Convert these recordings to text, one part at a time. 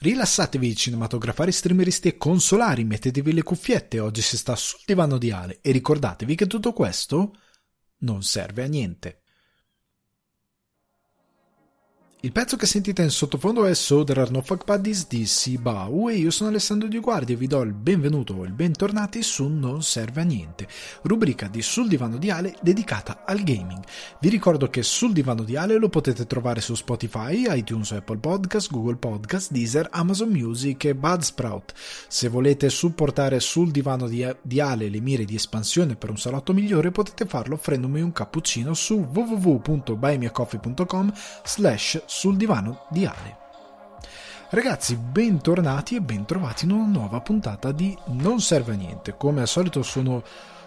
Rilassatevi cinematografari, streameristi e consolari, mettetevi le cuffiette, oggi si sta sul divano di Ale e ricordatevi che tutto questo non serve a niente. Il pezzo che sentite in sottofondo è So There Are No Fuck Buddies di Sibau e io sono Alessandro Di Guardia e vi do il benvenuto o il bentornati su Non Serve a Niente, rubrica di Sul Divano di Ale dedicata al gaming. Vi ricordo che Sul Divano di Ale lo potete trovare su Spotify, iTunes, Apple Podcast, Google Podcast, Deezer, Amazon Music e Budsprout. Se volete supportare Sul Divano di, di Ale le mire di espansione per un salotto migliore potete farlo offrendomi un cappuccino su www.buymeacoffee.com slash sul divano di Ale. Ragazzi, bentornati e bentrovati in una nuova puntata di Non serve a niente. Come al solito sono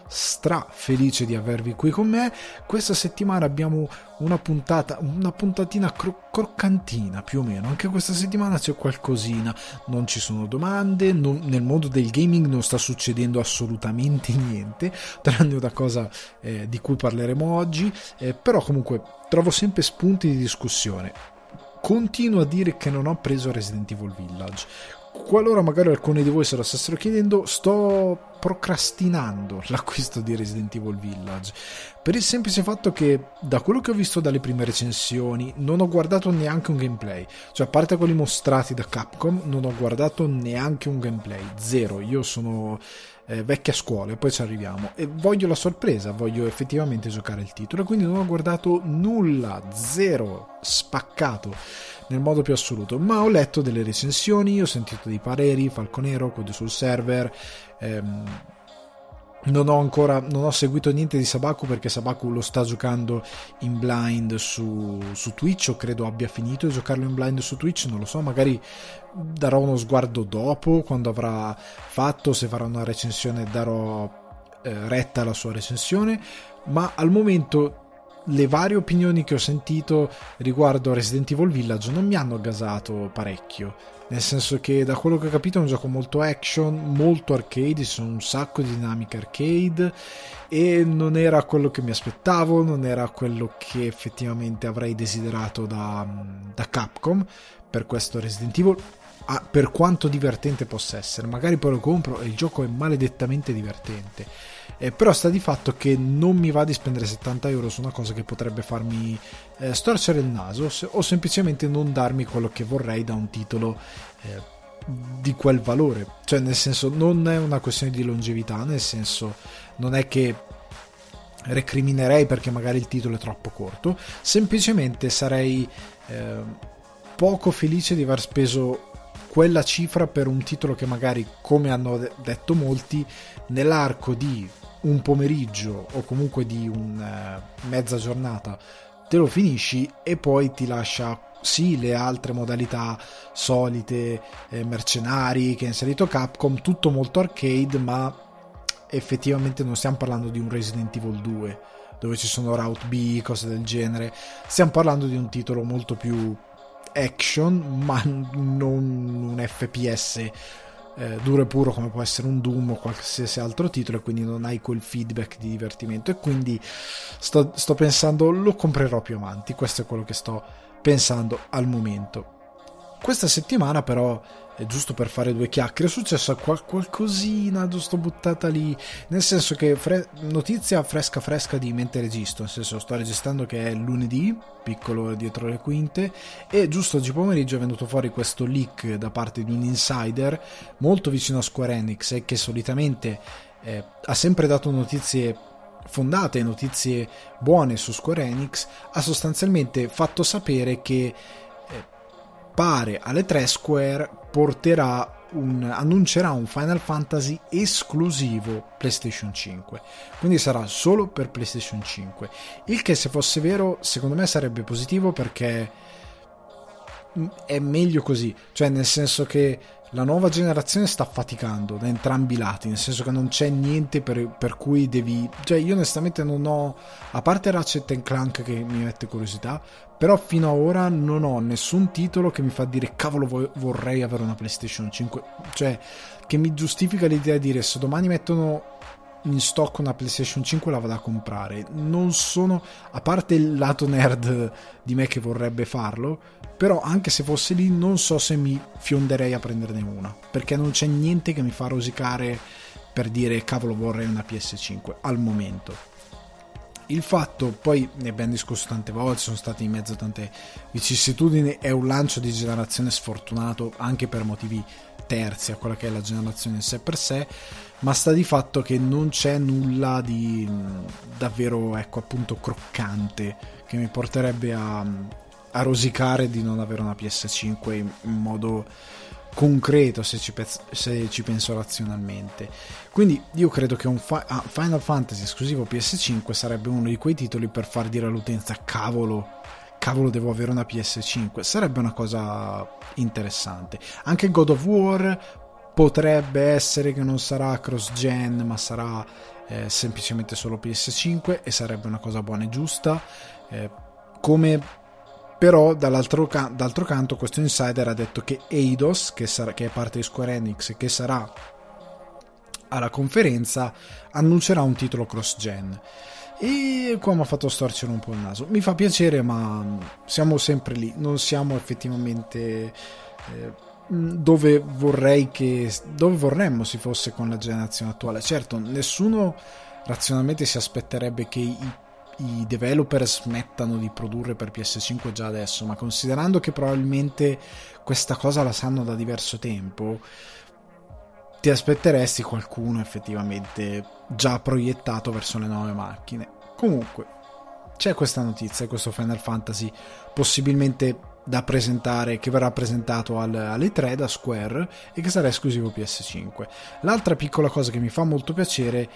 stra felice di avervi qui con me. Questa settimana abbiamo una puntata, una puntatina cro- croccantina più o meno. Anche questa settimana c'è qualcosina. Non ci sono domande. Non, nel mondo del gaming non sta succedendo assolutamente niente, tranne una cosa eh, di cui parleremo oggi. Eh, però comunque trovo sempre spunti di discussione continuo a dire che non ho preso Resident Evil Village. Qualora magari alcuni di voi se lo stessero chiedendo, sto procrastinando l'acquisto di Resident Evil Village per il semplice fatto che da quello che ho visto dalle prime recensioni non ho guardato neanche un gameplay. Cioè a parte quelli mostrati da Capcom non ho guardato neanche un gameplay. Zero. Io sono eh, vecchia scuola e poi ci arriviamo. E voglio la sorpresa voglio effettivamente giocare il titolo quindi non ho guardato nulla. Zero. Spaccato. Nel modo più assoluto. Ma ho letto delle recensioni ho sentito dei pareri Falconero code sul server ehm, non ho ancora non ho seguito niente di Sabaku perché Sabaku lo sta giocando in blind su, su Twitch o credo abbia finito di giocarlo in blind su Twitch non lo so magari darò uno sguardo dopo quando avrà fatto se farà una recensione darò eh, retta alla sua recensione ma al momento le varie opinioni che ho sentito riguardo Resident Evil Village non mi hanno gasato parecchio nel senso che da quello che ho capito è un gioco molto action, molto arcade, ci sono un sacco di dinamiche arcade e non era quello che mi aspettavo, non era quello che effettivamente avrei desiderato da, da Capcom per questo Resident Evil, ah, per quanto divertente possa essere, magari poi lo compro e il gioco è maledettamente divertente eh, però sta di fatto che non mi va di spendere 70 euro su una cosa che potrebbe farmi eh, storcere il naso se, o semplicemente non darmi quello che vorrei da un titolo eh, di quel valore. Cioè nel senso non è una questione di longevità nel senso non è che recriminerei perché magari il titolo è troppo corto semplicemente sarei eh, poco felice di aver speso quella cifra per un titolo che magari, come hanno detto molti, nell'arco di un pomeriggio o comunque di una uh, mezza giornata te lo finisci e poi ti lascia sì le altre modalità solite eh, mercenari che ha inserito Capcom tutto molto arcade ma effettivamente non stiamo parlando di un Resident Evil 2 dove ci sono route B cose del genere. Stiamo parlando di un titolo molto più action ma non un FPS eh, duro e puro come può essere un Doom o qualsiasi altro titolo e quindi non hai quel feedback di divertimento. E quindi sto, sto pensando lo comprerò più avanti. Questo è quello che sto pensando al momento questa settimana però giusto per fare due chiacchiere, è successa qual- qualcosina giusto buttata lì, nel senso che fre- notizia fresca fresca di mente registro, nel senso sto registrando che è lunedì, piccolo dietro le quinte, e giusto oggi pomeriggio è venuto fuori questo leak da parte di un insider molto vicino a Square Enix e che solitamente eh, ha sempre dato notizie fondate, notizie buone su Square Enix, ha sostanzialmente fatto sapere che pare alle 3 Square porterà un, annuncerà un Final Fantasy esclusivo PlayStation 5 quindi sarà solo per PlayStation 5 il che se fosse vero secondo me sarebbe positivo perché è meglio così. Cioè nel senso che la nuova generazione sta faticando da entrambi i lati, nel senso che non c'è niente per, per, cui devi... Cioè io onestamente non ho, a parte Ratchet Clank che mi mette curiosità, però fino ad ora non ho nessun titolo che mi fa dire cavolo vorrei avere una PlayStation 5, cioè che mi giustifica l'idea di dire se domani mettono in stock una PlayStation 5 la vado a comprare. Non sono, a parte il lato nerd di me che vorrebbe farlo, però anche se fosse lì non so se mi fionderei a prenderne una, perché non c'è niente che mi fa rosicare per dire cavolo vorrei una PS5 al momento. Il fatto, poi ne abbiamo discusso tante volte, sono state in mezzo a tante vicissitudini, è un lancio di generazione sfortunato anche per motivi terzi a quella che è la generazione in sé per sé, ma sta di fatto che non c'è nulla di davvero, ecco, appunto croccante che mi porterebbe a, a rosicare di non avere una PS5 in, modo concreto se ci, pez- se ci, penso razionalmente. Quindi io credo che un ah, Final Fantasy esclusivo PS5 sarebbe uno di quei titoli per far dire all'utenza cavolo, cavolo devo avere una PS5. Sarebbe una cosa interessante. Anche God of War potrebbe essere che non sarà cross gen ma sarà eh, semplicemente solo PS5 e sarebbe una cosa buona e giusta. Eh, come però dall'altro, can- canto questo insider ha detto che Eidos, che, sarà, che è parte di Square Enix, che sarà alla conferenza, annuncerà un titolo cross-gen. E qua mi ha fatto storcere un po' il naso. Mi fa piacere, ma siamo sempre lì, non siamo effettivamente eh, dove vorrei che dove vorremmo si fosse con la generazione attuale. Certo, nessuno razionalmente si aspetterebbe che i i developer smettano di produrre per PS5 già adesso, ma considerando che probabilmente questa cosa la sanno da diverso tempo, ti aspetteresti qualcuno effettivamente già proiettato verso le nuove macchine. Comunque, c'è questa notizia, questo Final Fantasy possibilmente da presentare, che verrà presentato al, alle 3 da Square e che sarà esclusivo PS5. L'altra piccola cosa che mi fa molto piacere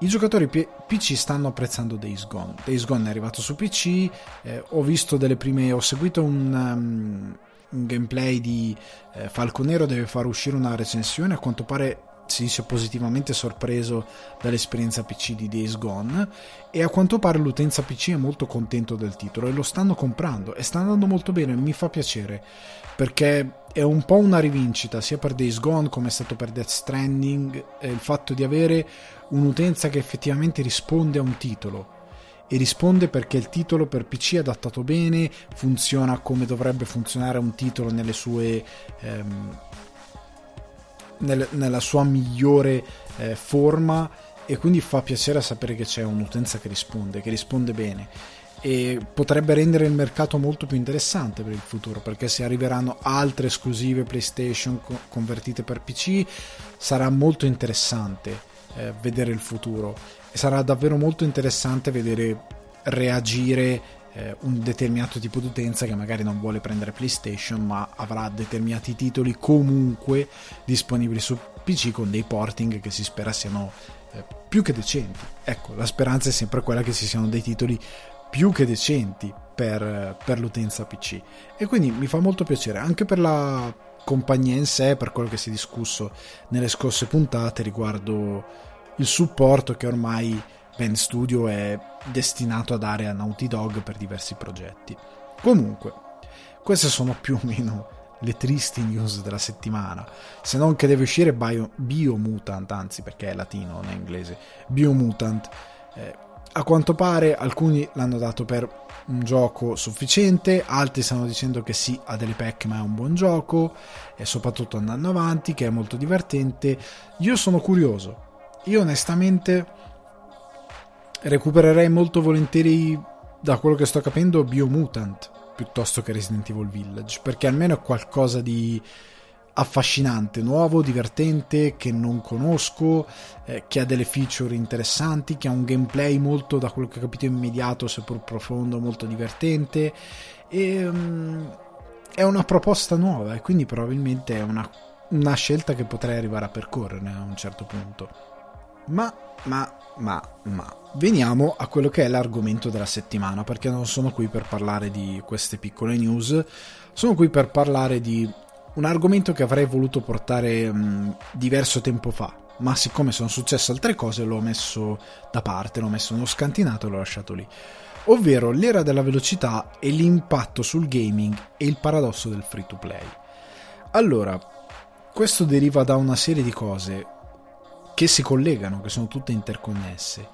i giocatori PC stanno apprezzando Days Gone. Days Gone è arrivato su PC, eh, ho visto delle prime, ho seguito un, um, un gameplay di eh, Falco Nero, deve far uscire una recensione, a quanto pare si dice positivamente sorpreso dall'esperienza PC di Days Gone e a quanto pare l'utenza PC è molto contento del titolo e lo stanno comprando e sta andando molto bene, mi fa piacere perché è un po' una rivincita sia per Days Gone come è stato per Death Stranding il fatto di avere un'utenza che effettivamente risponde a un titolo e risponde perché il titolo per PC è adattato bene, funziona come dovrebbe funzionare un titolo nelle sue ehm, nel, nella sua migliore eh, forma e quindi fa piacere sapere che c'è un'utenza che risponde, che risponde bene. E potrebbe rendere il mercato molto più interessante per il futuro perché se arriveranno altre esclusive PlayStation co- convertite per PC sarà molto interessante eh, vedere il futuro. E sarà davvero molto interessante vedere reagire eh, un determinato tipo di utenza che magari non vuole prendere PlayStation ma avrà determinati titoli comunque disponibili su PC con dei porting che si spera siano eh, più che decenti. Ecco, la speranza è sempre quella che ci siano dei titoli più che decenti per, per l'utenza PC e quindi mi fa molto piacere anche per la compagnia in sé, per quello che si è discusso nelle scorse puntate riguardo il supporto che ormai Band Studio è destinato a dare a Naughty Dog per diversi progetti. Comunque, queste sono più o meno le tristi news della settimana, se non che deve uscire Bio, Biomutant, anzi perché è latino, non è inglese, Biomutant. Eh, a quanto pare alcuni l'hanno dato per un gioco sufficiente, altri stanno dicendo che sì, ha delle pecche ma è un buon gioco e soprattutto andando avanti, che è molto divertente. Io sono curioso, io onestamente recupererei molto volentieri, da quello che sto capendo, Biomutant piuttosto che Resident Evil Village, perché almeno è qualcosa di affascinante, nuovo, divertente, che non conosco, eh, che ha delle feature interessanti, che ha un gameplay molto, da quello che ho capito, immediato, seppur profondo, molto divertente. E, um, è una proposta nuova e quindi probabilmente è una, una scelta che potrei arrivare a percorrere a un certo punto. Ma, ma, ma, ma, veniamo a quello che è l'argomento della settimana, perché non sono qui per parlare di queste piccole news, sono qui per parlare di un argomento che avrei voluto portare mh, diverso tempo fa, ma siccome sono successe altre cose l'ho messo da parte, l'ho messo nello scantinato e l'ho lasciato lì. Ovvero l'era della velocità e l'impatto sul gaming e il paradosso del free to play. Allora, questo deriva da una serie di cose che si collegano, che sono tutte interconnesse.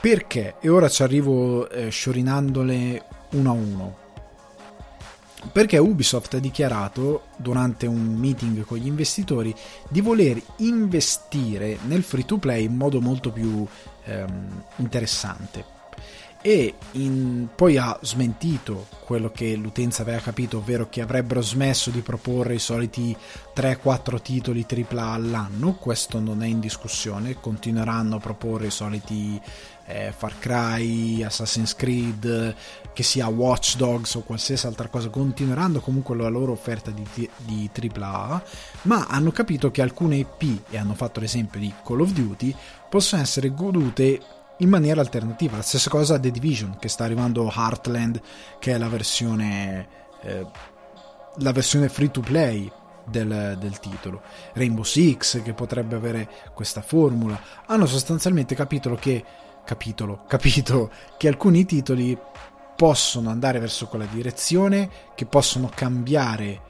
Perché? E ora ci arrivo eh, sciorinandole uno a uno. Perché Ubisoft ha dichiarato durante un meeting con gli investitori di voler investire nel free to play in modo molto più ehm, interessante e in, poi ha smentito quello che l'utenza aveva capito, ovvero che avrebbero smesso di proporre i soliti 3-4 titoli AAA all'anno, questo non è in discussione, continueranno a proporre i soliti eh, Far Cry, Assassin's Creed, che sia Watch Dogs o qualsiasi altra cosa, continueranno comunque la loro offerta di, di AAA, ma hanno capito che alcune IP, e hanno fatto l'esempio di Call of Duty, possono essere godute in maniera alternativa. La stessa cosa a The Division, che sta arrivando Heartland, che è la versione, eh, la versione free to play del, del, titolo. Rainbow Six, che potrebbe avere questa formula. Hanno sostanzialmente capito che, capitolo, capito che alcuni titoli possono andare verso quella direzione, che possono cambiare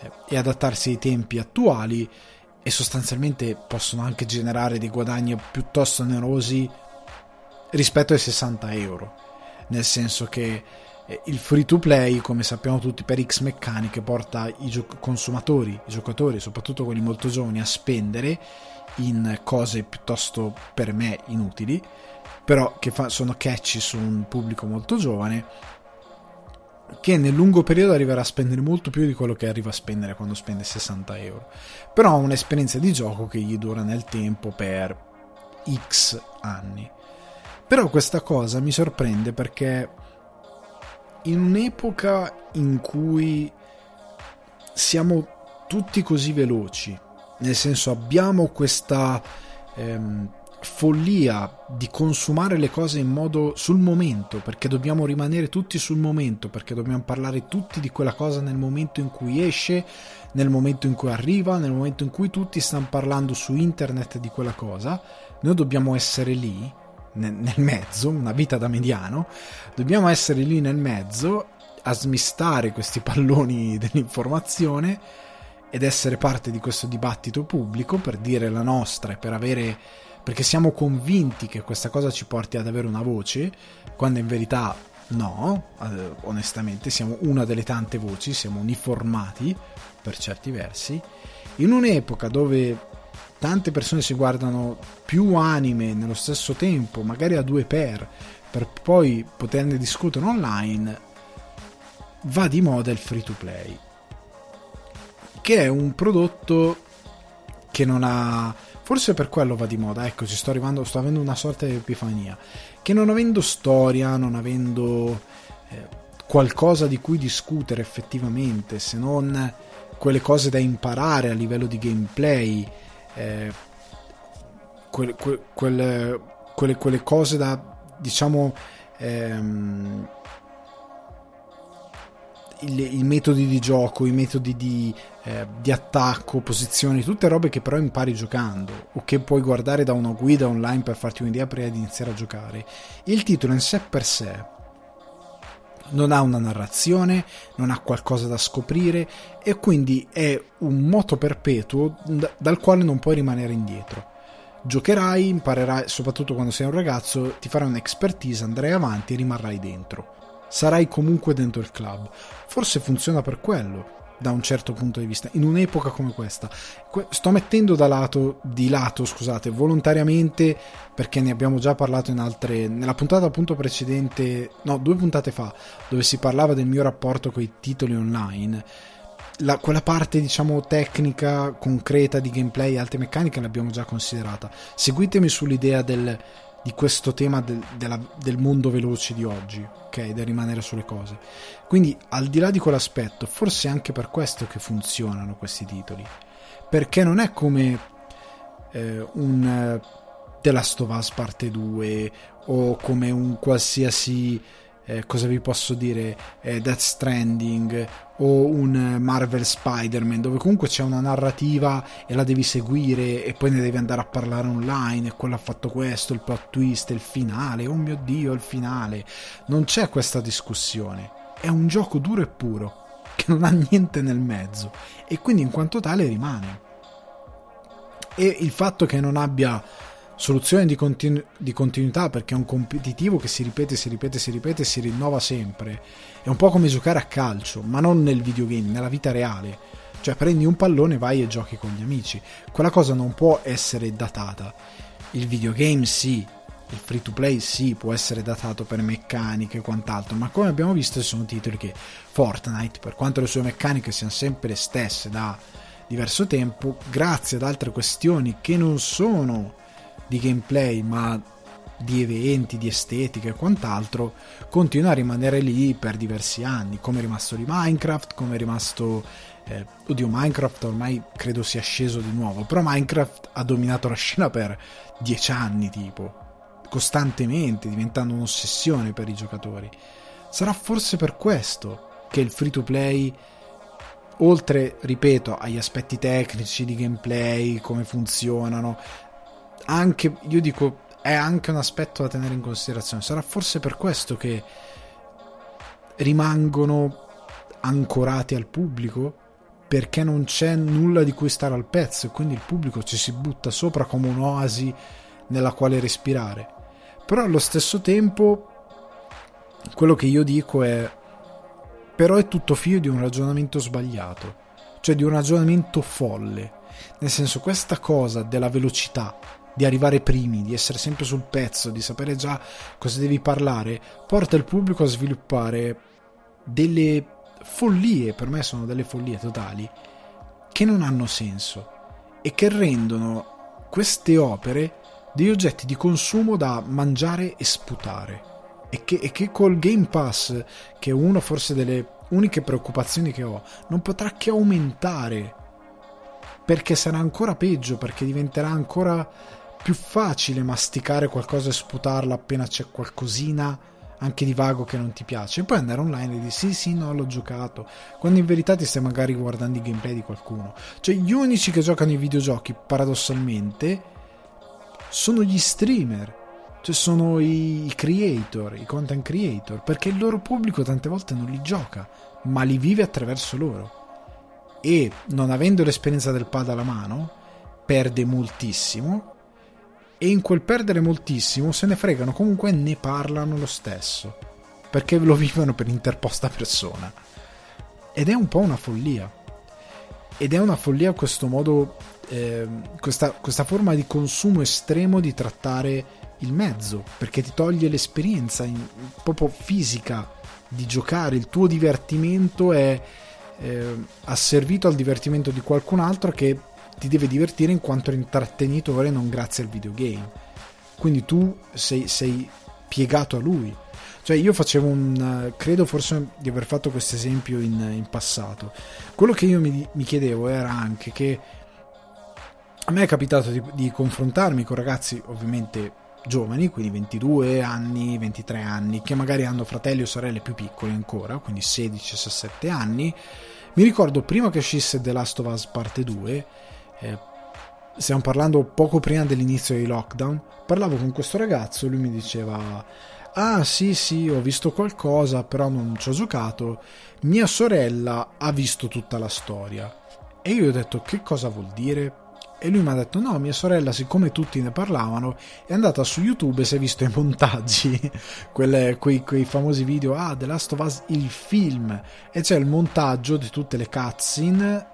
eh, e adattarsi ai tempi attuali e sostanzialmente possono anche generare dei guadagni piuttosto onerosi rispetto ai 60 euro, nel senso che eh, il free to play, come sappiamo tutti per X meccaniche, porta i gio- consumatori, i giocatori, soprattutto quelli molto giovani, a spendere in cose piuttosto per me inutili, però che fa- sono catchy su un pubblico molto giovane che nel lungo periodo arriverà a spendere molto più di quello che arriva a spendere quando spende 60 euro. Però ha un'esperienza di gioco che gli dura nel tempo per x anni però questa cosa mi sorprende perché in un'epoca in cui siamo tutti così veloci, nel senso abbiamo questa ehm, follia di consumare le cose in modo sul momento, perché dobbiamo rimanere tutti sul momento, perché dobbiamo parlare tutti di quella cosa nel momento in cui esce, nel momento in cui arriva, nel momento in cui tutti stanno parlando su internet di quella cosa, noi dobbiamo essere lì nel mezzo, una vita da mediano, dobbiamo essere lì nel mezzo a smistare questi palloni dell'informazione ed essere parte di questo dibattito pubblico per dire la nostra e per avere perché siamo convinti che questa cosa ci porti ad avere una voce quando in verità no, eh, onestamente siamo una delle tante voci, siamo uniformati per certi versi. In un'epoca dove tante persone si guardano più anime nello stesso tempo, magari a due per, per poi poterne discutere online, va di moda il free to play, che è un prodotto che non ha... Forse per quello va di moda, ecco, ci sto arrivando, sto avendo una sorta di epifania, che non avendo storia, non avendo eh, qualcosa di cui discutere effettivamente, se non quelle cose da imparare a livello di gameplay, eh, quel, quel, quel, quelle, quelle, cose da diciamo ehm, i, i, metodi di gioco, i metodi di, eh, di, attacco, posizioni, tutte robe che però impari giocando o che puoi guardare da una guida online per farti un'idea prima di iniziare a giocare. Il titolo in sé per sé non ha una narrazione, non ha qualcosa da scoprire e quindi è un moto perpetuo dal quale non puoi rimanere indietro. Giocherai, imparerai, soprattutto quando sei un ragazzo, ti farai un'expertise, andrai avanti e rimarrai dentro. Sarai comunque dentro il club. Forse funziona per quello da un certo punto di vista, in un'epoca come questa. Sto mettendo da lato, di lato, scusate, volontariamente, perché ne abbiamo già parlato in altre, nella puntata appunto precedente, no, due puntate fa, dove si parlava del mio rapporto con i titoli online. La, quella parte diciamo tecnica concreta di gameplay e altre meccaniche l'abbiamo già considerata seguitemi sull'idea del, di questo tema del, della, del mondo veloce di oggi, ok? Del rimanere sulle cose. Quindi, al di là di quell'aspetto, forse è anche per questo che funzionano questi titoli. Perché non è come eh, un uh, The Last of Us parte 2 o come un qualsiasi eh, cosa vi posso dire, eh, Death Stranding o un Marvel Spider-Man dove comunque c'è una narrativa e la devi seguire e poi ne devi andare a parlare online e quello ha fatto questo, il plot twist, il finale, oh mio dio, il finale. Non c'è questa discussione, è un gioco duro e puro che non ha niente nel mezzo e quindi in quanto tale rimane. E il fatto che non abbia soluzione di, continu- di, continuità perché è un competitivo che si ripete, si ripete, si ripete, si rinnova sempre. È un po' come giocare a calcio, ma non nel videogame, nella vita reale. Cioè prendi un pallone, vai e giochi con gli amici. Quella cosa non può essere datata. Il videogame sì, il free to play sì, può essere datato per meccaniche e quant'altro, ma come abbiamo visto ci sono titoli che Fortnite, per quanto le sue meccaniche siano sempre le stesse da diverso tempo, grazie ad altre questioni che non sono di gameplay ma di eventi, di estetica e quant'altro, continua a rimanere lì per diversi anni, come è rimasto di Minecraft, come è rimasto... Eh, oddio, Minecraft ormai credo sia sceso di nuovo, però Minecraft ha dominato la scena per dieci anni tipo, costantemente, diventando un'ossessione per i giocatori. Sarà forse per questo che il free to play oltre, ripeto, agli aspetti tecnici di gameplay, come funzionano, anche, io dico, è anche un aspetto da tenere in considerazione. Sarà forse per questo che rimangono ancorati al pubblico perché non c'è nulla di cui stare al pezzo e quindi il pubblico ci si butta sopra come un'oasi nella quale respirare. Però allo stesso tempo quello che io dico è però è tutto figlio di un ragionamento sbagliato, cioè di un ragionamento folle. Nel senso questa cosa della velocità di arrivare primi, di essere sempre sul pezzo, di sapere già cosa devi parlare, porta il pubblico a sviluppare delle follie, per me sono delle follie totali, che non hanno senso e che rendono queste opere degli oggetti di consumo da mangiare e sputare. E che, e che col Game Pass, che è una forse delle uniche preoccupazioni che ho, non potrà che aumentare perché sarà ancora peggio, perché diventerà ancora più facile masticare qualcosa e sputarla appena c'è qualcosina anche di vago che non ti piace? E poi andare online e dire sì sì no l'ho giocato. Quando in verità ti stai magari guardando i gameplay di qualcuno. Cioè gli unici che giocano i videogiochi paradossalmente sono gli streamer. Cioè sono i, creator i content creator perché il loro pubblico tante volte non li gioca ma li vive attraverso loro. E non avendo l'esperienza del pad alla mano perde moltissimo e in quel perdere moltissimo se ne fregano comunque ne parlano lo stesso perché lo vivono per interposta persona. Ed è un po' una follia. Ed è una follia questo modo eh, questa, questa forma di consumo estremo di trattare il mezzo perché ti toglie l'esperienza in, proprio fisica di giocare. Il tuo divertimento è eh, asservito al divertimento di qualcun altro che ti deve divertire in quanto intrattenitore non grazie al videogame. Quindi tu sei, sei piegato a lui. Cioè io facevo un credo forse di aver fatto questo esempio in, in, passato. Quello che io mi, mi, chiedevo era anche che a me è capitato di, di confrontarmi con ragazzi ovviamente giovani, quindi 22 anni, 23 anni, che magari hanno fratelli o sorelle più piccoli ancora, quindi 16-17 anni. Mi ricordo prima che uscisse The Last of Us parte 2, eh, stiamo parlando poco prima dell'inizio dei lockdown, parlavo con questo ragazzo lui mi diceva ah sì sì ho visto qualcosa però non ci ho giocato, mia sorella ha visto tutta la storia e io ho detto che cosa vuol dire? E lui mi ha detto: No, mia sorella, siccome tutti ne parlavano, è andata su YouTube e si è visto i montaggi, quelle, quei, quei, famosi video. Ah, The Last of Us, il film. E c'è il montaggio di tutte le cutscene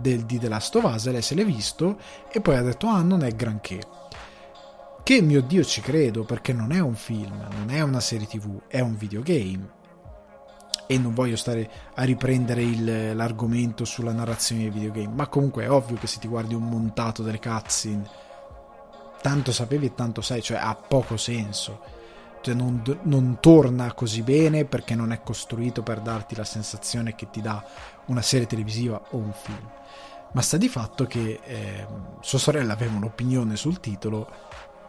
del, di The Last of Us, lei se l'è visto e poi ha detto ah non è granché. Che mio Dio ci credo perché non è un film, non è una serie tv, è un videogame. E non voglio stare a riprendere il, l'argomento sulla narrazione dei videogame, ma comunque è ovvio che se ti guardi un montato delle cutscene, tanto sapevi e tanto sai, cioè ha poco senso. Cioè non, non torna così bene perché non è costruito per darti la sensazione che ti dà una serie televisiva o un film ma sta di fatto che eh, sua sorella aveva un'opinione sul titolo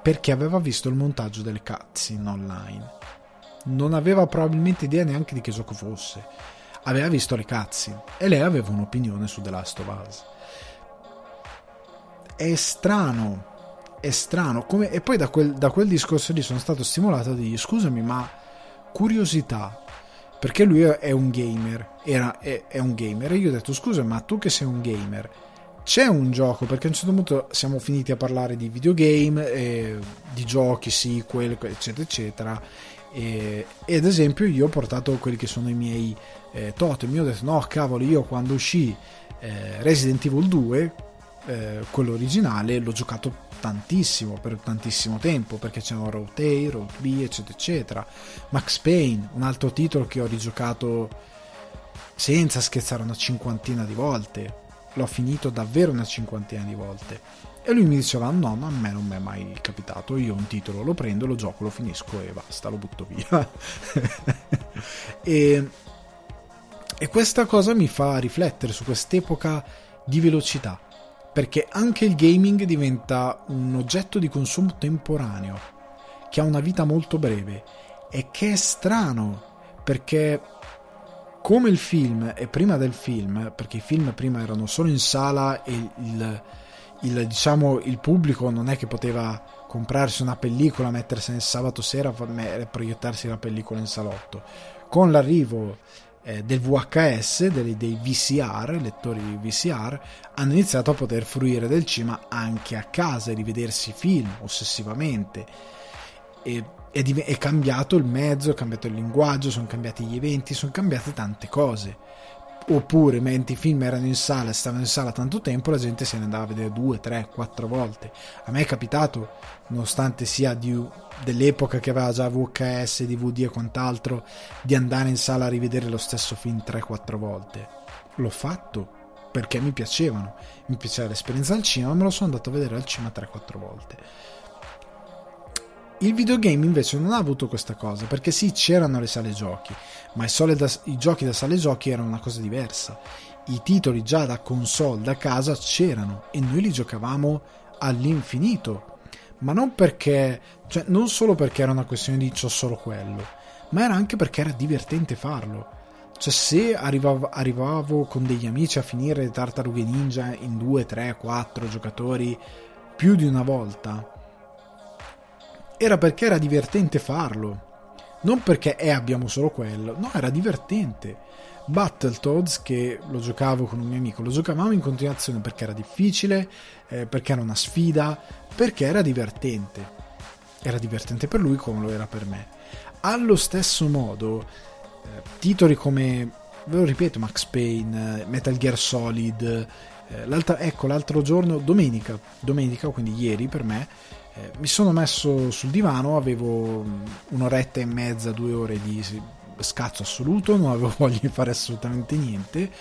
perché aveva visto il montaggio delle cutscene online. Non aveva probabilmente idea neanche di che gioco fosse. Aveva visto le cutscene e lei aveva un'opinione su The Last of Us. È strano, è strano. Come... E poi da quel, da quel discorso lì sono stato stimolato dire: scusami, ma curiosità, perché lui è un gamer, era, è, è un gamer, e io ho detto scusa ma tu che sei un gamer, c'è un gioco perché a un certo punto siamo finiti a parlare di videogame, eh, di giochi, sequel, eccetera, eccetera. E, e, ad esempio io ho portato quelli che sono i miei eh, totem. Io ho detto: no, cavolo, io quando uscì eh, Resident Evil 2, eh, quello originale, l'ho giocato tantissimo per tantissimo tempo perché c'erano Route A, Route B, eccetera, eccetera. Max Payne, un altro titolo che ho rigiocato senza scherzare una cinquantina di volte l'ho finito davvero una cinquantina di volte. E lui mi diceva: No, ma a me non mi è mai capitato. Io un titolo lo prendo, lo gioco, lo finisco e basta, lo butto via. e, e questa cosa mi fa riflettere su quest'epoca di velocità. Perché anche il gaming diventa un oggetto di consumo temporaneo, che ha una vita molto breve e che è strano perché come il film e prima del film, perché i film prima erano solo in sala e il, il, diciamo, il pubblico non è che poteva comprarsi una pellicola, mettersi nel sabato sera e proiettarsi la pellicola in salotto. Con l'arrivo eh, del VHS, dei, dei VCR, lettori VCR, hanno iniziato a poter fruire del cinema anche a casa e rivedersi film ossessivamente. E è, div- è cambiato il mezzo, è cambiato il linguaggio, sono cambiati gli eventi, sono cambiate tante cose. Oppure mentre i film erano in sala, stavano in sala tanto tempo, la gente se ne andava a vedere due, tre, quattro volte. A me è capitato, nonostante sia di, dell'epoca che aveva già VHS, DVD e quant'altro, di andare in sala a rivedere lo stesso film 3-4 volte. L'ho fatto perché mi piacevano, mi piaceva l'esperienza al cinema, me lo sono andato a vedere al cinema 3-4 volte il videogame invece non ha avuto questa cosa, perché sì, c'erano le sale giochi, ma i, da, i giochi da sale giochi erano una cosa diversa. I titoli già da console, da casa, c'erano e noi li giocavamo all'infinito. Ma non perché, cioè non solo perché era una questione di c'ho solo quello, ma era anche perché era divertente farlo. Cioè, se arrivavo, arrivavo con degli amici a finire Tartarughe Ninja in 2, 3, 4 giocatori più di una volta, era perché era divertente farlo. Non perché eh, abbiamo solo quello, no, era divertente. Battletoads, che lo giocavo con un mio amico, lo giocavamo in continuazione perché era difficile, eh, perché era una sfida, perché era divertente. Era divertente per lui come lo era per me. Allo stesso modo, eh, titoli come, ve lo ripeto, Max Payne, eh, Metal Gear Solid, eh, l'altra, ecco l'altro giorno, domenica, domenica, quindi ieri per me, eh, mi sono messo sul divano, avevo mm, un'oretta e mezza, due ore di scazzo assoluto, non avevo voglia di fare assolutamente niente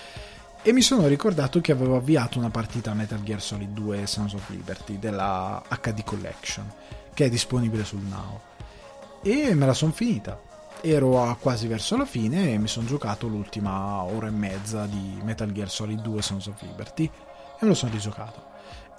e mi sono ricordato che avevo avviato una partita a Metal Gear Solid 2 Sons of Liberty della HD Collection che è disponibile sul Now. E me la sono finita. Ero a quasi verso la fine e mi sono giocato l'ultima ora e mezza di Metal Gear Solid 2 Sons of Liberty e me lo sono rigiocato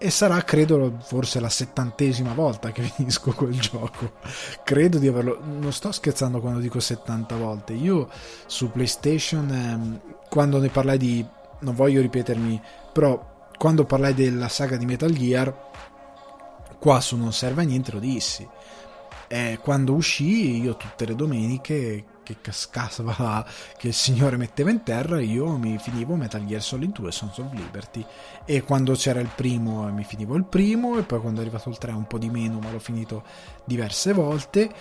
e sarà credo forse la settantesima volta che finisco quel gioco. Credo di averlo non sto scherzando quando dico 70 volte. Io su PlayStation ehm, quando ne parlai di non voglio ripetermi però quando parlai della saga di Metal Gear qua su Non Serve a Niente lo dissi. E quando uscì io tutte le domeniche che cascava che il signore metteva in terra io mi finivo Metal Gear Solid 2 Sons of Liberty. E quando c'era il primo mi finivo il primo e poi quando è arrivato il 3 un po' di meno ma l'ho finito diverse volte.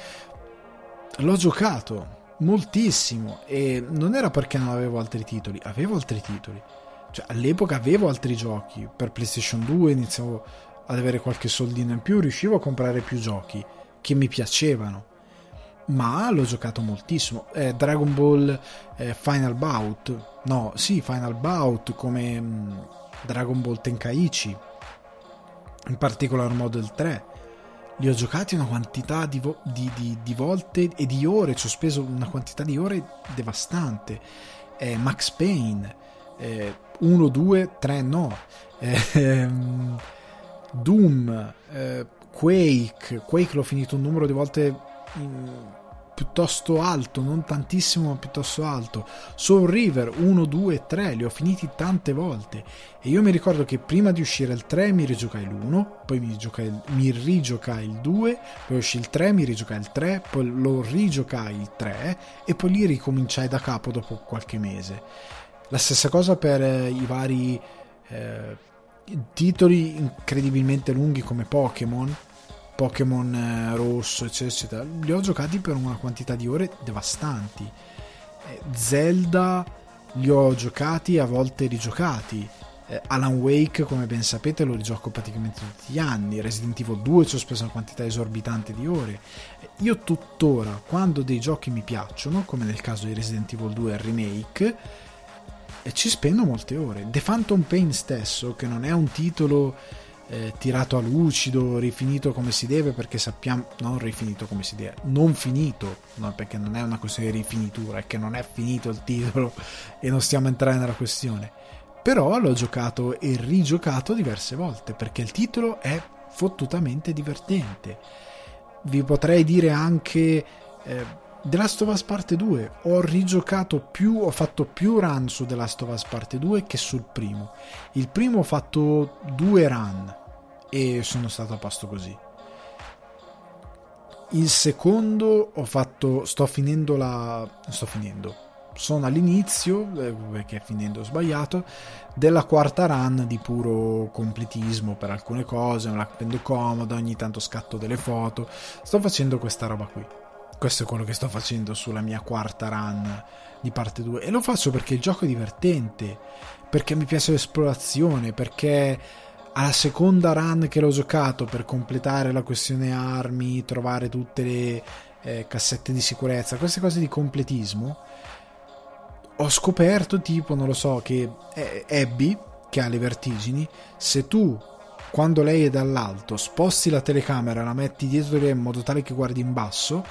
L'ho giocato moltissimo e non era perché non avevo altri titoli avevo altri titoli. Cioè all'epoca avevo altri giochi. Per PlayStation 2 iniziavo ad avere qualche soldino in più riuscivo a comprare più giochi che mi piacevano ma l'ho giocato moltissimo. Eh, Dragon Ball eh, Final Bout, no, sì, Final Bout come mh, mm, Dragon Ball Tenkaichi, in particolar modo il 3. Li ho giocati una quantità di, vo- di, di, di volte e di ore, ci ho speso una quantità di ore devastante. Eh, Max Payne, 1, 2, 3 no. Ehm, Doom, eh, Quake, Quake l'ho finito un numero di volte piuttosto alto, non tantissimo ma piuttosto alto. Soul River 1, 2, 3, li ho finiti tante volte e io mi ricordo che prima di uscire il 3 mi rigiocai l'1, poi mi, giocai, mi rigiocai il 2, poi uscì il 3, mi rigiocai il 3, poi lo rigiocai il 3 e poi lì ricominciai da capo dopo qualche mese. La stessa cosa per eh, i vari... Eh, titoli incredibilmente lunghi come Pokémon, Pokémon eh, rosso, eccetera, eccetera, li ho giocati per una quantità di ore devastanti. Eh, Zelda li ho giocati a volte rigiocati. Eh, Alan Wake, come ben sapete, lo rigioco praticamente tutti gli anni. Resident Evil 2 ci ho speso una quantità esorbitante di ore. Io tuttora, quando dei giochi mi piacciono, come nel caso di Resident Evil 2 Remake, ci spendo molte ore. The Phantom Pain stesso, che non è un titolo eh, tirato a lucido, rifinito come si deve, perché sappiamo, non rifinito come si deve, non finito, no, perché non è una questione di rifinitura, è che non è finito il titolo e non stiamo a entrare nella questione. Però l'ho giocato e rigiocato diverse volte, perché il titolo è fottutamente divertente. Vi potrei dire anche... Eh, The Last of Us Parte 2 ho rigiocato più ho fatto più run su The Last of Us Parte 2 che sul primo il primo ho fatto due run e sono stato a posto così. Il secondo ho fatto sto finendo la sto finendo. Sono all'inizio eh, perché finendo ho sbagliato della quarta run di puro completismo per alcune cose me la prendo comoda ogni tanto scatto delle foto. Sto facendo questa roba qui. Questo è quello che sto facendo sulla mia quarta run di parte 2 e lo faccio perché il gioco è divertente, perché mi piace l'esplorazione, perché alla seconda run che l'ho giocato per completare la questione armi, trovare tutte le eh, cassette di sicurezza, queste cose di completismo, ho scoperto tipo, non lo so, che eh, Abby, che ha le vertigini, se tu quando lei è dall'alto sposti la telecamera, la metti dietro di lei in modo tale che guardi in basso,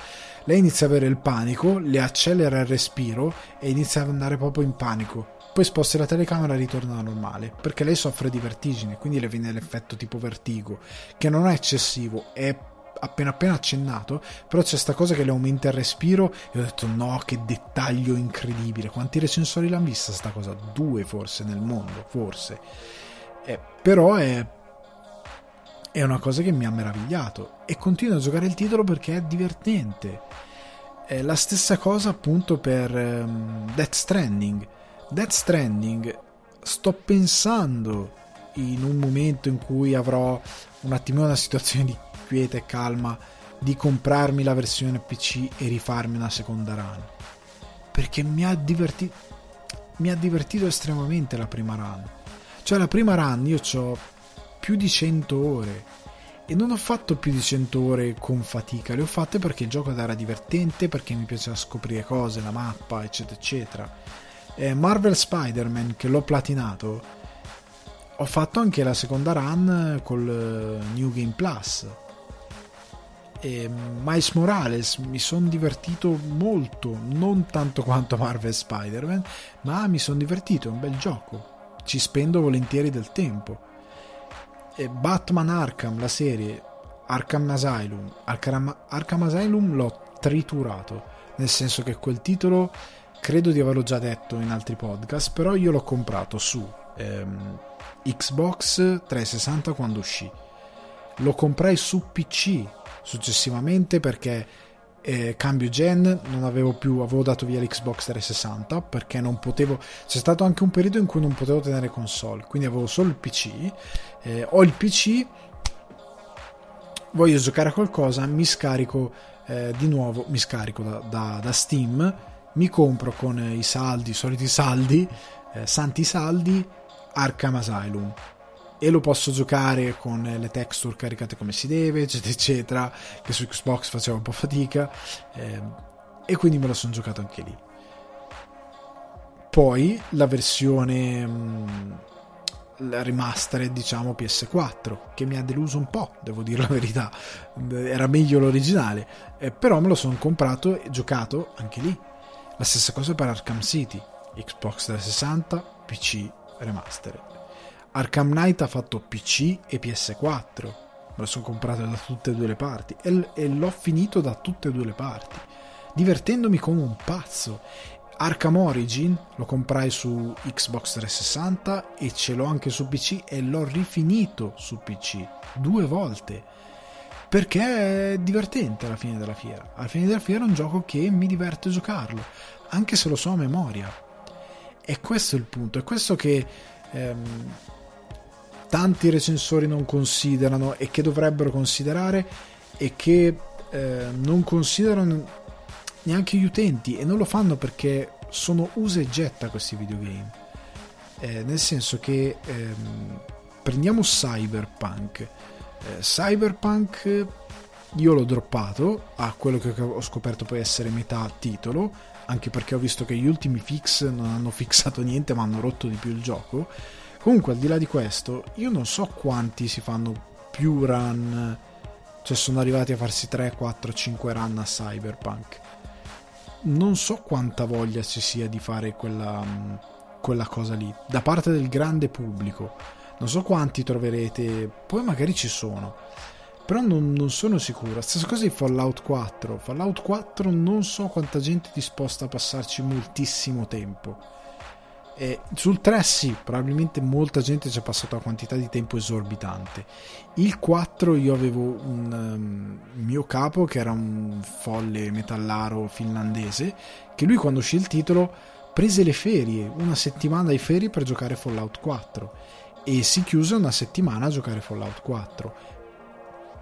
lei inizia ad avere il panico, le accelera il respiro e inizia ad andare proprio in panico. Poi sposta la telecamera e ritorna normale, perché lei soffre di vertigine, quindi le viene l'effetto tipo vertigo, che non è eccessivo, è appena appena accennato, però c'è questa cosa che le aumenta il respiro e ho detto no, che dettaglio incredibile. Quanti recensori l'hanno vista sta cosa? Due forse nel mondo, forse. Eh, però è è una cosa che mi ha meravigliato e continuo a giocare il titolo perché è divertente. È la stessa cosa appunto per um, Death Stranding. Death Stranding sto pensando in un momento in cui avrò un attimino una situazione di quiete e calma di comprarmi la versione PC e rifarmi una seconda run. Perché mi ha divertito mi ha divertito estremamente la prima run. Cioè la prima run io ho più di 100 ore e non ho fatto più di 100 ore con fatica, le ho fatte perché il gioco era divertente, perché mi piaceva scoprire cose, la mappa, eccetera, eccetera. Eh, Marvel Spider-Man, che l'ho platinato, ho fatto anche la seconda run col eh, New Game Plus. E Miles Morales mi sono divertito molto, non tanto quanto Marvel Spider-Man, ma mi sono divertito, è un bel gioco. Ci spendo volentieri del tempo Batman Arkham, la serie Arkham Asylum, Arkham, Arkham Asylum l'ho triturato, nel senso che quel titolo credo di averlo già detto in altri podcast, però io l'ho comprato su ehm, Xbox 360 quando uscì. Lo comprai su PC successivamente perché eh, cambio gen non avevo più avevo dato via l'Xbox 360 perché non potevo c'è stato anche un periodo in cui non potevo tenere console quindi avevo solo il PC eh, ho il PC voglio giocare a qualcosa mi scarico eh, di nuovo mi scarico da, da, da, Steam mi compro con i saldi i soliti saldi eh, santi saldi Arkham Asylum e lo posso giocare con le texture caricate come si deve, eccetera, eccetera, che su Xbox faceva un po' fatica, eh, e quindi me lo sono giocato anche lì. Poi la versione mh, la remastered, diciamo PS4, che mi ha deluso un po', devo dire la verità, era meglio l'originale, eh, però me lo sono comprato e giocato anche lì. La stessa cosa per Arkham City, Xbox 360, PC remastered Arkham Knight ha fatto PC e PS4. Me lo sono comprato da tutte e due le parti e, l'ho finito da tutte e due le parti, divertendomi come un pazzo. Arkham Origin lo comprai su Xbox 360 e ce l'ho anche su PC e l'ho rifinito su PC due volte perché è divertente alla fine della fiera. Alla fine della fiera è un gioco che mi diverte giocarlo, anche se lo so a memoria. E questo è il punto, è questo che ehm, tanti recensori non considerano e che dovrebbero considerare e che eh, non considerano neanche gli utenti e non lo fanno perché sono usa e getta questi videogame. Eh, nel senso che ehm, prendiamo Cyberpunk. Eh, Cyberpunk io l'ho droppato a quello che ho scoperto poi essere metà titolo, anche perché ho visto che gli ultimi fix non hanno fissato niente ma hanno rotto di più il gioco Comunque, al di là di questo, io non so quanti si fanno più run, cioè sono arrivati a farsi 3, 4, 5 run a Cyberpunk. Non so quanta voglia ci sia di fare quella, quella cosa lì, da parte del grande pubblico. Non so quanti troverete, poi magari ci sono, però non, non, sono sicuro. Stessa cosa di Fallout 4. Fallout 4 non so quanta gente è disposta a passarci moltissimo tempo eh, sul 3 sì, probabilmente molta gente ci ha passato a quantità di tempo esorbitante. Il 4 io avevo un um, mio capo che era un folle metallaro finlandese che lui quando uscì il titolo prese le ferie, una settimana di ferie per giocare Fallout 4 e si chiuse una settimana a giocare Fallout 4.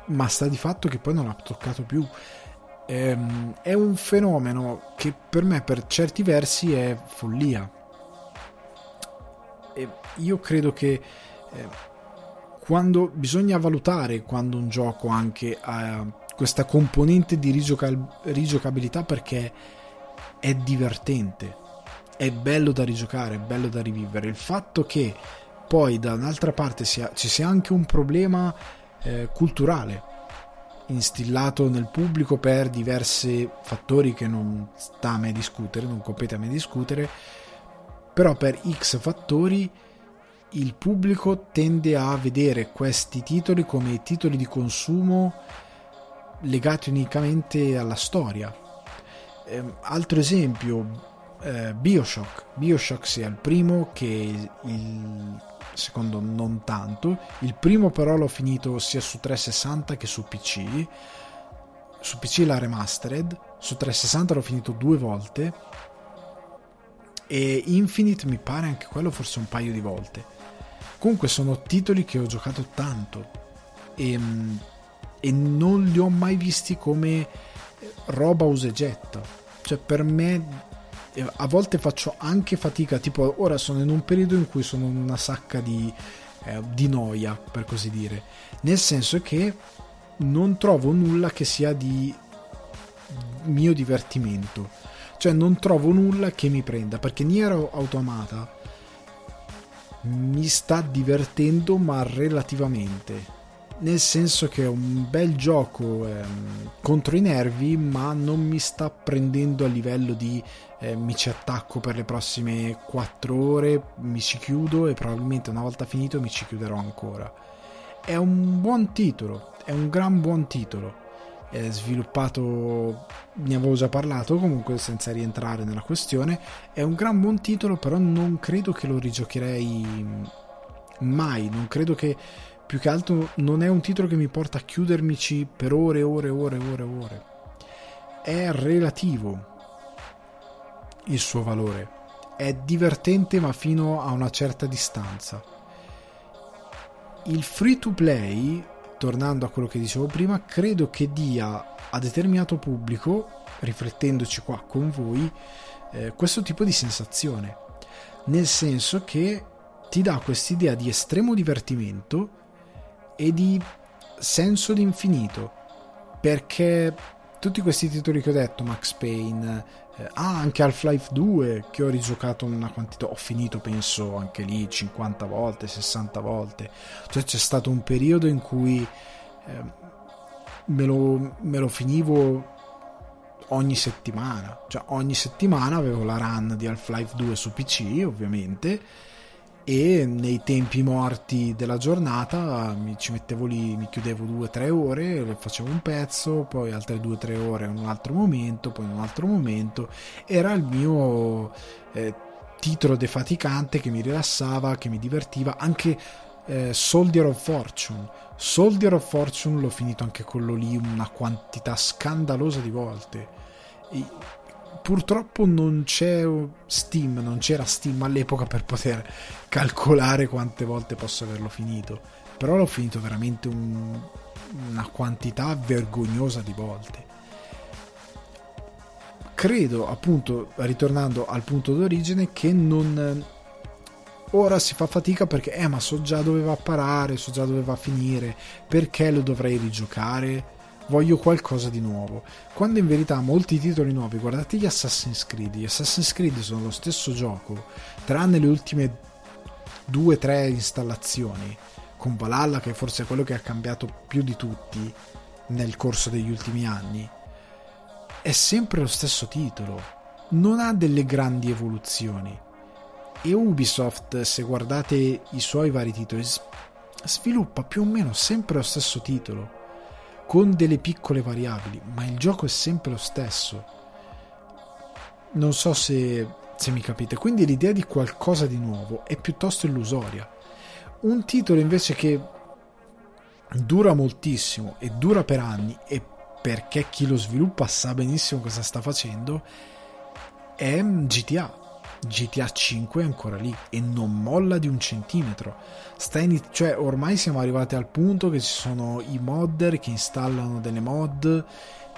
Ma sta di fatto che poi non l'ha toccato più. Ehm, è un fenomeno che per me per certi versi è follia e io credo che eh, quando bisogna valutare quando un gioco anche ha questa componente di rigioca- rigiocabilità perché è divertente, è bello da rigiocare, è bello da rivivere. Il fatto che poi da un'altra parte sia, ci sia anche un problema eh, culturale instillato nel pubblico per diversi fattori che non sta a me discutere, non compete a me discutere, però per X fattori il pubblico tende a vedere questi titoli come titoli di consumo legati unicamente alla storia. Eh, altro esempio, eh, Bioshock. Bioshock sia il primo che il secondo non tanto. Il primo però l'ho finito sia su 360 che su PC. Su PC la remastered, su 360 l'ho finito due volte e Infinite mi pare anche quello forse un paio di volte. Comunque sono titoli che ho giocato tanto e, ehm, e non li ho mai visti come roba usegetta. Cioè per me a volte faccio anche fatica, tipo ora sono in un periodo in cui sono in una sacca di, eh, di noia, per così dire. Nel senso che non trovo nulla che sia di mio divertimento cioè non trovo nulla che mi prenda perché Nier Automata mi sta divertendo ma relativamente nel senso che è un bel gioco ehm, contro i nervi ma non mi sta prendendo a livello di eh, mi ci attacco per le prossime 4 ore mi ci chiudo e probabilmente una volta finito mi ci chiuderò ancora. È un buon titolo è un gran buon titolo. È sviluppato, ne avevo già parlato comunque senza rientrare nella questione, è un gran buon titolo però non credo che lo rigiocherei mai, non credo che più che altro non è un titolo che mi porta a chiudermici per ore e ore e ore e ore ore. È relativo il suo valore. È divertente ma fino a una certa distanza. Il free to play tornando a quello che dicevo prima, credo che dia a determinato pubblico, riflettendoci qua con voi, eh, questo tipo di sensazione. Nel senso che ti dà quest'idea di estremo divertimento e di senso d'infinito. Perché tutti questi titoli che ho detto, Max Payne, eh, ah, anche Half-Life 2 che ho rigiocato una quantità, ho finito penso anche lì 50 volte, 60 volte, cioè c'è stato un periodo in cui eh, me, lo, me lo finivo ogni settimana, cioè ogni settimana avevo la run di Half-Life 2 su PC ovviamente e nei tempi morti della giornata mi ci mettevo lì, mi chiudevo due o tre ore, facevo un pezzo, poi altre due o tre ore in un altro momento, poi in un altro momento. Era il mio eh, titolo defaticante che mi rilassava, che mi divertiva, anche eh, Soldier of Fortune. Soldier of Fortune l'ho finito anche quello lì una quantità scandalosa di volte. E purtroppo non c'è Steam, non c'era Steam all'epoca per poter calcolare quante volte posso averlo finito. Però l'ho finito veramente un, una quantità vergognosa di volte. Credo, appunto, ritornando al punto d'origine, che non ora si fa fatica perché eh ma so già dove va a parare so già dove va a finire perché lo dovrei rigiocare voglio qualcosa di nuovo. Quando in verità molti titoli nuovi guardate gli Assassin's Creed gli Assassin's Creed sono lo stesso gioco tranne le ultime due o tre installazioni con Valhalla che forse è quello che ha cambiato più di tutti nel corso degli ultimi anni. È sempre lo stesso titolo non ha delle grandi evoluzioni. E Ubisoft, se guardate i suoi vari titoli, sviluppa più o meno sempre lo stesso titolo, con delle piccole variabili, ma il gioco è sempre lo stesso. Non so se, se mi capite, quindi l'idea di qualcosa di nuovo è piuttosto illusoria. Un titolo invece che dura moltissimo e dura per anni e perché chi lo sviluppa sa benissimo cosa sta facendo è GTA GTA 5 è ancora lì e non molla di un centimetro. In, cioè, ormai siamo arrivati al punto che ci sono i modder che installano delle mod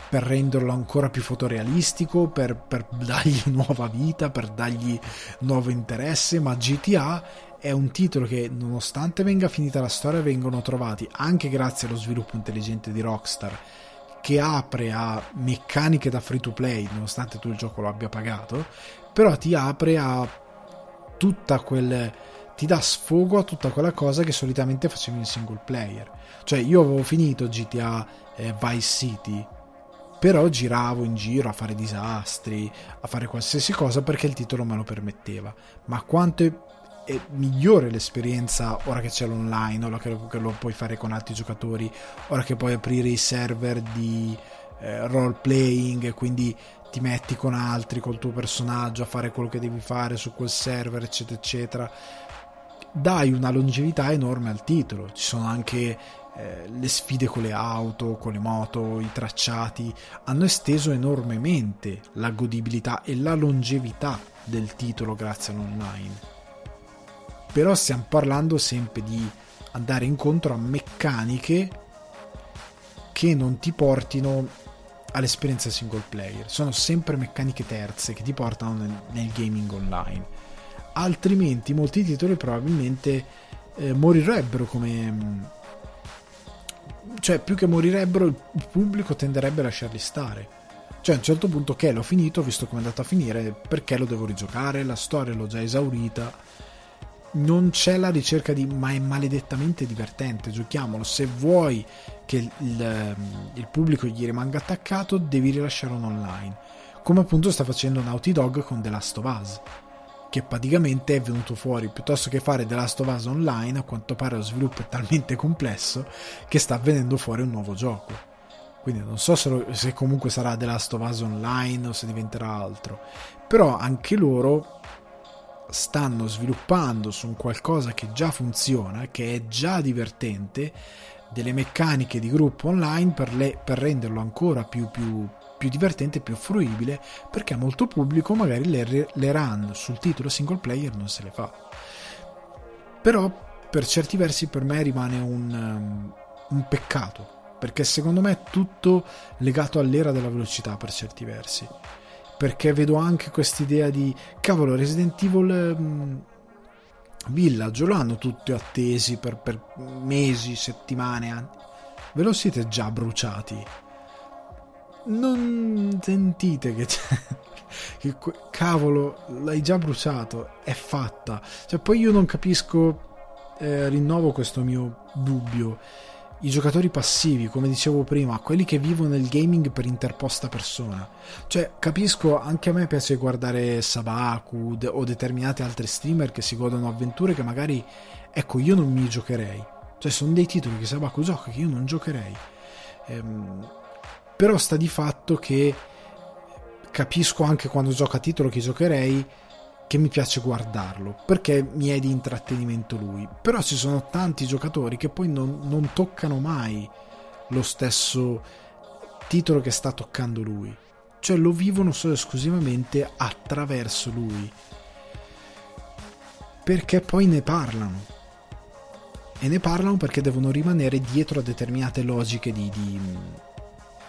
per renderlo ancora più fotorealistico, per, per dargli nuova vita, per dargli nuovo interesse, ma GTA è un titolo che nonostante venga finita la storia vengono trovati anche grazie allo sviluppo intelligente di Rockstar che apre a meccaniche da free to play nonostante tu il gioco lo abbia pagato però ti apre a tutta quel ti dà sfogo a tutta quella cosa che solitamente facevi in single player. Cioè io avevo finito GTA eh, Vice City però giravo in giro a fare disastri a fare qualsiasi cosa perché il titolo me lo permetteva. Ma quanto è, è migliore l'esperienza ora che c'è l'online ora che lo, che lo, puoi fare con altri giocatori ora che puoi aprire i server di eh, role playing quindi ti metti con altri, col tuo personaggio a fare quello che devi fare su quel server, eccetera, eccetera. Dai una longevità enorme al titolo. Ci sono anche eh, le sfide con le auto, con le moto, i tracciati. Hanno esteso enormemente la godibilità e la longevità del titolo grazie all'online. Però stiamo parlando sempre di andare incontro a meccaniche che non ti portino all'esperienza single player. Sono sempre meccaniche terze che ti portano nel, nel gaming online. Altrimenti molti titoli probabilmente eh, morirebbero come... Mm, cioè, più che morirebbero, il pubblico tenderebbe a lasciarli stare. Cioè, a un certo punto, che l'ho finito, visto come è andato a finire, perché lo devo rigiocare? La storia l'ho già esaurita non c'è la ricerca di ma è maledettamente divertente, giochiamolo. Se vuoi che il, ehm, il, pubblico gli rimanga attaccato, devi rilasciare un online. Come appunto sta facendo Naughty Dog con The Last of Us, che praticamente è venuto fuori piuttosto che fare The Last of Us online, a quanto pare lo sviluppo è talmente complesso che sta venendo fuori un nuovo gioco. Quindi non so se, se comunque sarà The Last of Us online o se diventerà altro. Però anche loro stanno sviluppando su un qualcosa che già funziona, che è già divertente, delle meccaniche di gruppo online per, le, per renderlo ancora più, più, più divertente più fruibile, perché a molto pubblico magari le, le run sul titolo single player non se le fa. Però per certi versi per me rimane un, um, un peccato, perché secondo me è tutto legato all'era della velocità per certi versi perché vedo anche quest'idea di cavolo Resident Evil mm, Village lo hanno tutti attesi per, per mesi, settimane, anni. Ve lo siete già bruciati? Non sentite che, che cavolo l'hai già bruciato, è fatta. Cioè, poi io non capisco, eh, rinnovo questo mio dubbio i giocatori passivi, come dicevo prima, quelli che vivono nel gaming per interposta persona. Cioè, capisco, anche a me piace guardare Sabaku o determinati altri streamer che si godono avventure che magari, ecco, io non mi giocherei. Cioè, sono dei titoli che Sabaku gioca che io non giocherei. Ehm, però sta di fatto che capisco anche quando gioca a titolo che giocherei che mi piace guardarlo perché mi è di intrattenimento lui. Però ci sono tanti giocatori che poi non, non toccano mai lo stesso titolo che sta toccando lui. cioè lo vivono solo esclusivamente attraverso lui. Perché poi ne parlano. E ne parlano perché devono rimanere dietro a determinate logiche di,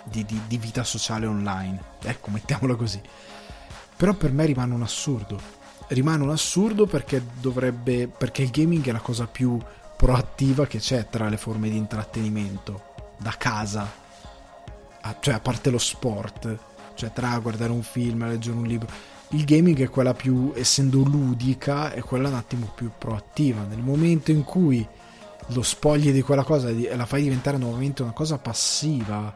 di, di, di vita sociale online. Ecco, mettiamola così. Però per me rimane un assurdo. Rimane un assurdo perché dovrebbe. perché il gaming è la cosa più proattiva che c'è tra le forme di intrattenimento. Da casa. cioè, a parte lo sport cioè tra guardare un film, leggere un libro. Il gaming è quella più, essendo ludica, è quella un attimo più proattiva. Nel momento in cui lo spogli di quella cosa e la fai diventare nuovamente una cosa passiva,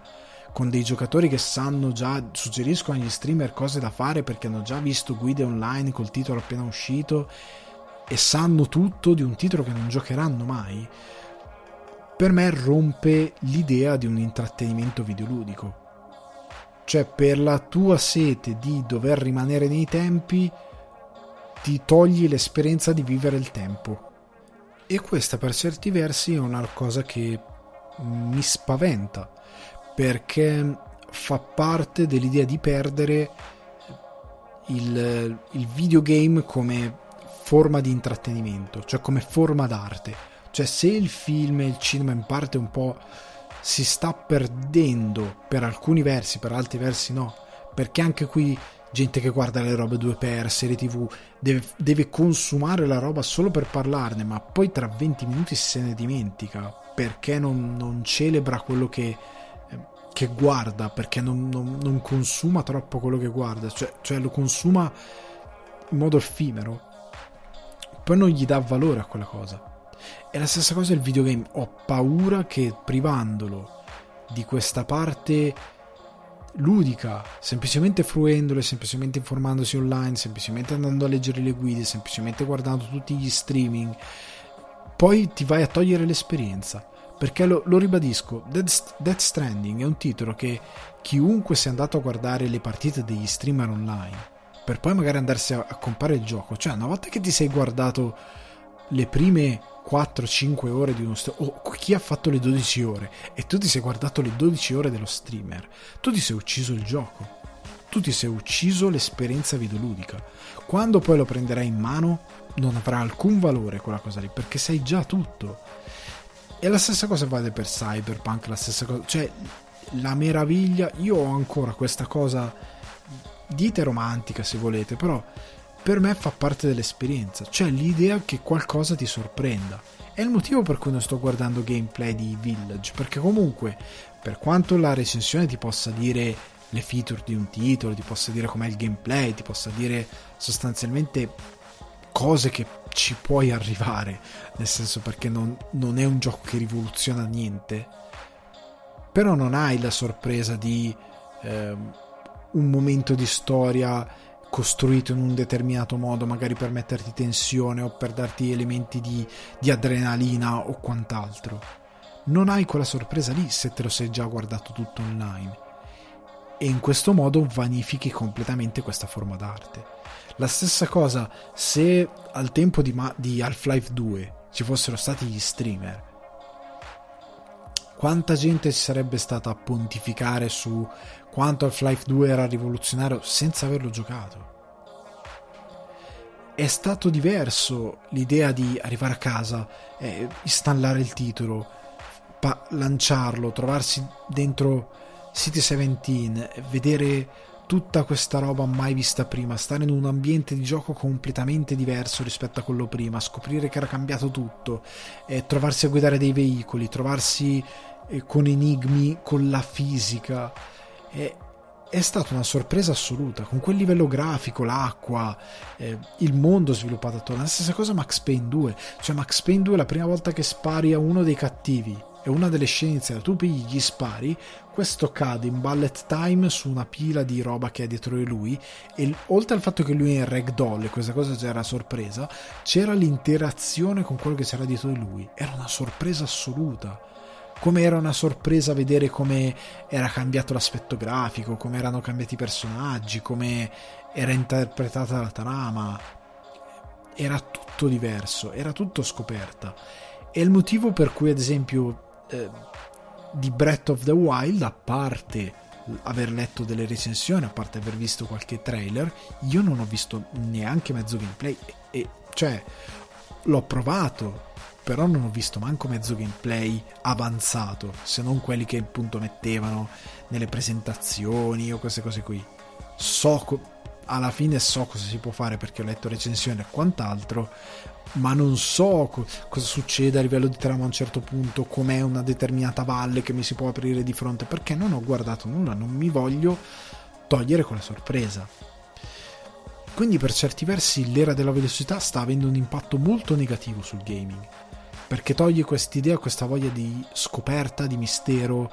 con dei giocatori che sanno già, suggeriscono agli streamer cose da fare perché hanno già visto guide online col titolo appena uscito e sanno tutto di un titolo che non giocheranno mai, per me rompe l'idea di un intrattenimento videoludico. Cioè per la tua sete di dover rimanere nei tempi ti togli l'esperienza di vivere il tempo. E questa per certi versi è una cosa che mi spaventa perché fa parte dell'idea di perdere il, il videogame come forma di intrattenimento, cioè come forma d'arte. Cioè se il film e il cinema in parte un po' si sta perdendo per alcuni versi, per altri versi no, perché anche qui gente che guarda le robe 2x, serie tv, deve, deve, consumare la roba solo per parlarne, ma poi tra 20 minuti se ne dimentica, perché non, non celebra quello che, che guarda, perché non, non, non, consuma troppo quello che guarda, cioè, cioè lo consuma in modo effimero, poi non gli dà valore a quella cosa. È la stessa cosa il videogame. Ho paura che privandolo di questa parte ludica, semplicemente fruendolo, semplicemente informandosi online, semplicemente andando a leggere le guide, semplicemente guardando tutti gli streaming, poi ti vai a togliere l'esperienza. Perché lo, lo ribadisco, Death, Death Stranding è un titolo che chiunque sia andato a guardare le partite degli streamer online, per poi magari andarsi a, a comprare il gioco, cioè una volta che ti sei guardato le prime 4-5 ore di uno streamer, o chi ha fatto le 12 ore e tu ti sei guardato le 12 ore dello streamer, tu ti sei ucciso il gioco, tu ti sei ucciso l'esperienza videoludica. Quando poi lo prenderai in mano non avrà alcun valore quella cosa lì, perché sai già tutto. E la stessa cosa vale per Cyberpunk, la stessa cosa, cioè la meraviglia, io ho ancora questa cosa dite romantica se volete, però per me fa parte dell'esperienza, cioè l'idea che qualcosa ti sorprenda. È il motivo per cui non sto guardando gameplay di Village, perché comunque, per quanto la recensione ti possa dire le feature di un titolo, ti possa dire com'è il gameplay, ti possa dire sostanzialmente cose che ci puoi arrivare, nel senso perché non, non è un gioco che rivoluziona niente, però non hai la sorpresa di eh, un momento di storia costruito in un determinato modo, magari per metterti tensione o per darti elementi di, di adrenalina o quant'altro. Non hai quella sorpresa lì se te lo sei già guardato tutto online. E in questo modo vanifichi completamente questa forma d'arte. La stessa cosa se al tempo di, Ma- di Half-Life 2 ci fossero stati gli streamer. Quanta gente ci sarebbe stata a pontificare su quanto Half-Life 2 era rivoluzionario senza averlo giocato. È stato diverso l'idea di arrivare a casa, eh, installare il titolo, pa- lanciarlo, trovarsi dentro City 17, vedere tutta questa roba mai vista prima, stare in un ambiente di gioco completamente diverso rispetto a quello prima, scoprire che era cambiato tutto, eh, trovarsi a guidare dei veicoli, trovarsi eh, con enigmi, con la fisica è, è stata una sorpresa assoluta. Con quel livello grafico, l'acqua, eh, il mondo sviluppato attorno. La stessa cosa Max Payne 2, cioè Max Payne 2 la prima volta che spari a uno dei cattivi e una delle scene iniziali, tu pigli gli spari, questo cade in bullet time su una pila di roba che è dietro di lui e oltre al fatto che lui è in ragdoll e questa cosa c'era sorpresa, c'era l'interazione con quello che c'era dietro di lui. Era una sorpresa assoluta come era una sorpresa vedere come era cambiato l'aspetto grafico, come erano cambiati i personaggi, come era interpretata la trama. Era tutto diverso, era tutto scoperta. E il motivo per cui, ad esempio, eh, di Breath of the Wild, a parte aver letto delle recensioni, a parte aver visto qualche trailer, io non ho visto neanche mezzo gameplay. E, cioè, l'ho provato, però non ho visto manco mezzo gameplay avanzato, se non quelli che appunto mettevano nelle presentazioni o queste cose qui. So, alla fine so cosa si può fare perché ho letto recensioni e quant'altro, ma non so co- cosa succede a livello di trama a un certo punto, com'è una determinata valle che mi si può aprire di fronte, perché non ho guardato nulla, non mi voglio togliere quella sorpresa. Quindi per certi versi l'era della velocità sta avendo un impatto molto negativo sul gaming, perché toglie quest'idea, questa voglia di scoperta, di mistero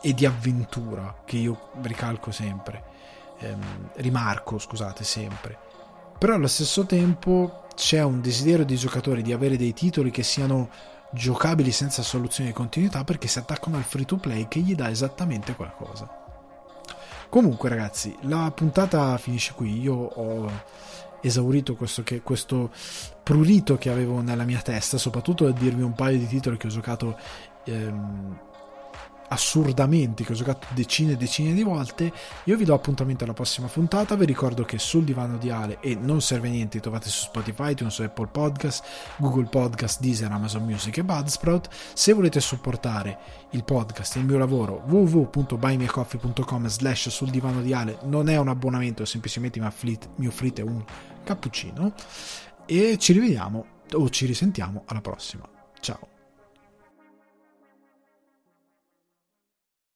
e di avventura che io ricalco sempre, ehm, rimarco, scusate, sempre. Però allo stesso tempo c'è un desiderio dei giocatori di avere dei titoli che siano giocabili senza soluzione di continuità perché si attaccano al free to play che gli dà esattamente quella cosa. Comunque ragazzi, la puntata finisce qui, io ho esaurito questo, che, questo prurito che avevo nella mia testa, soprattutto a dirvi un paio di titoli che ho giocato ehm, assurdamente che ho giocato decine e decine di volte. Io vi do appuntamento alla prossima puntata. Vi ricordo che sul divano di Ale e non serve niente trovate su Spotify, iTunes, Apple Podcast Google Podcast, Deezer, Amazon Music e Budsprout se volete supportare il podcast e il mio lavoro www.buymeacoffee.com slash sul divano di Ale non è un abbonamento semplicemente mi offrite un cappuccino. E ci rivediamo o ci risentiamo alla prossima. Ciao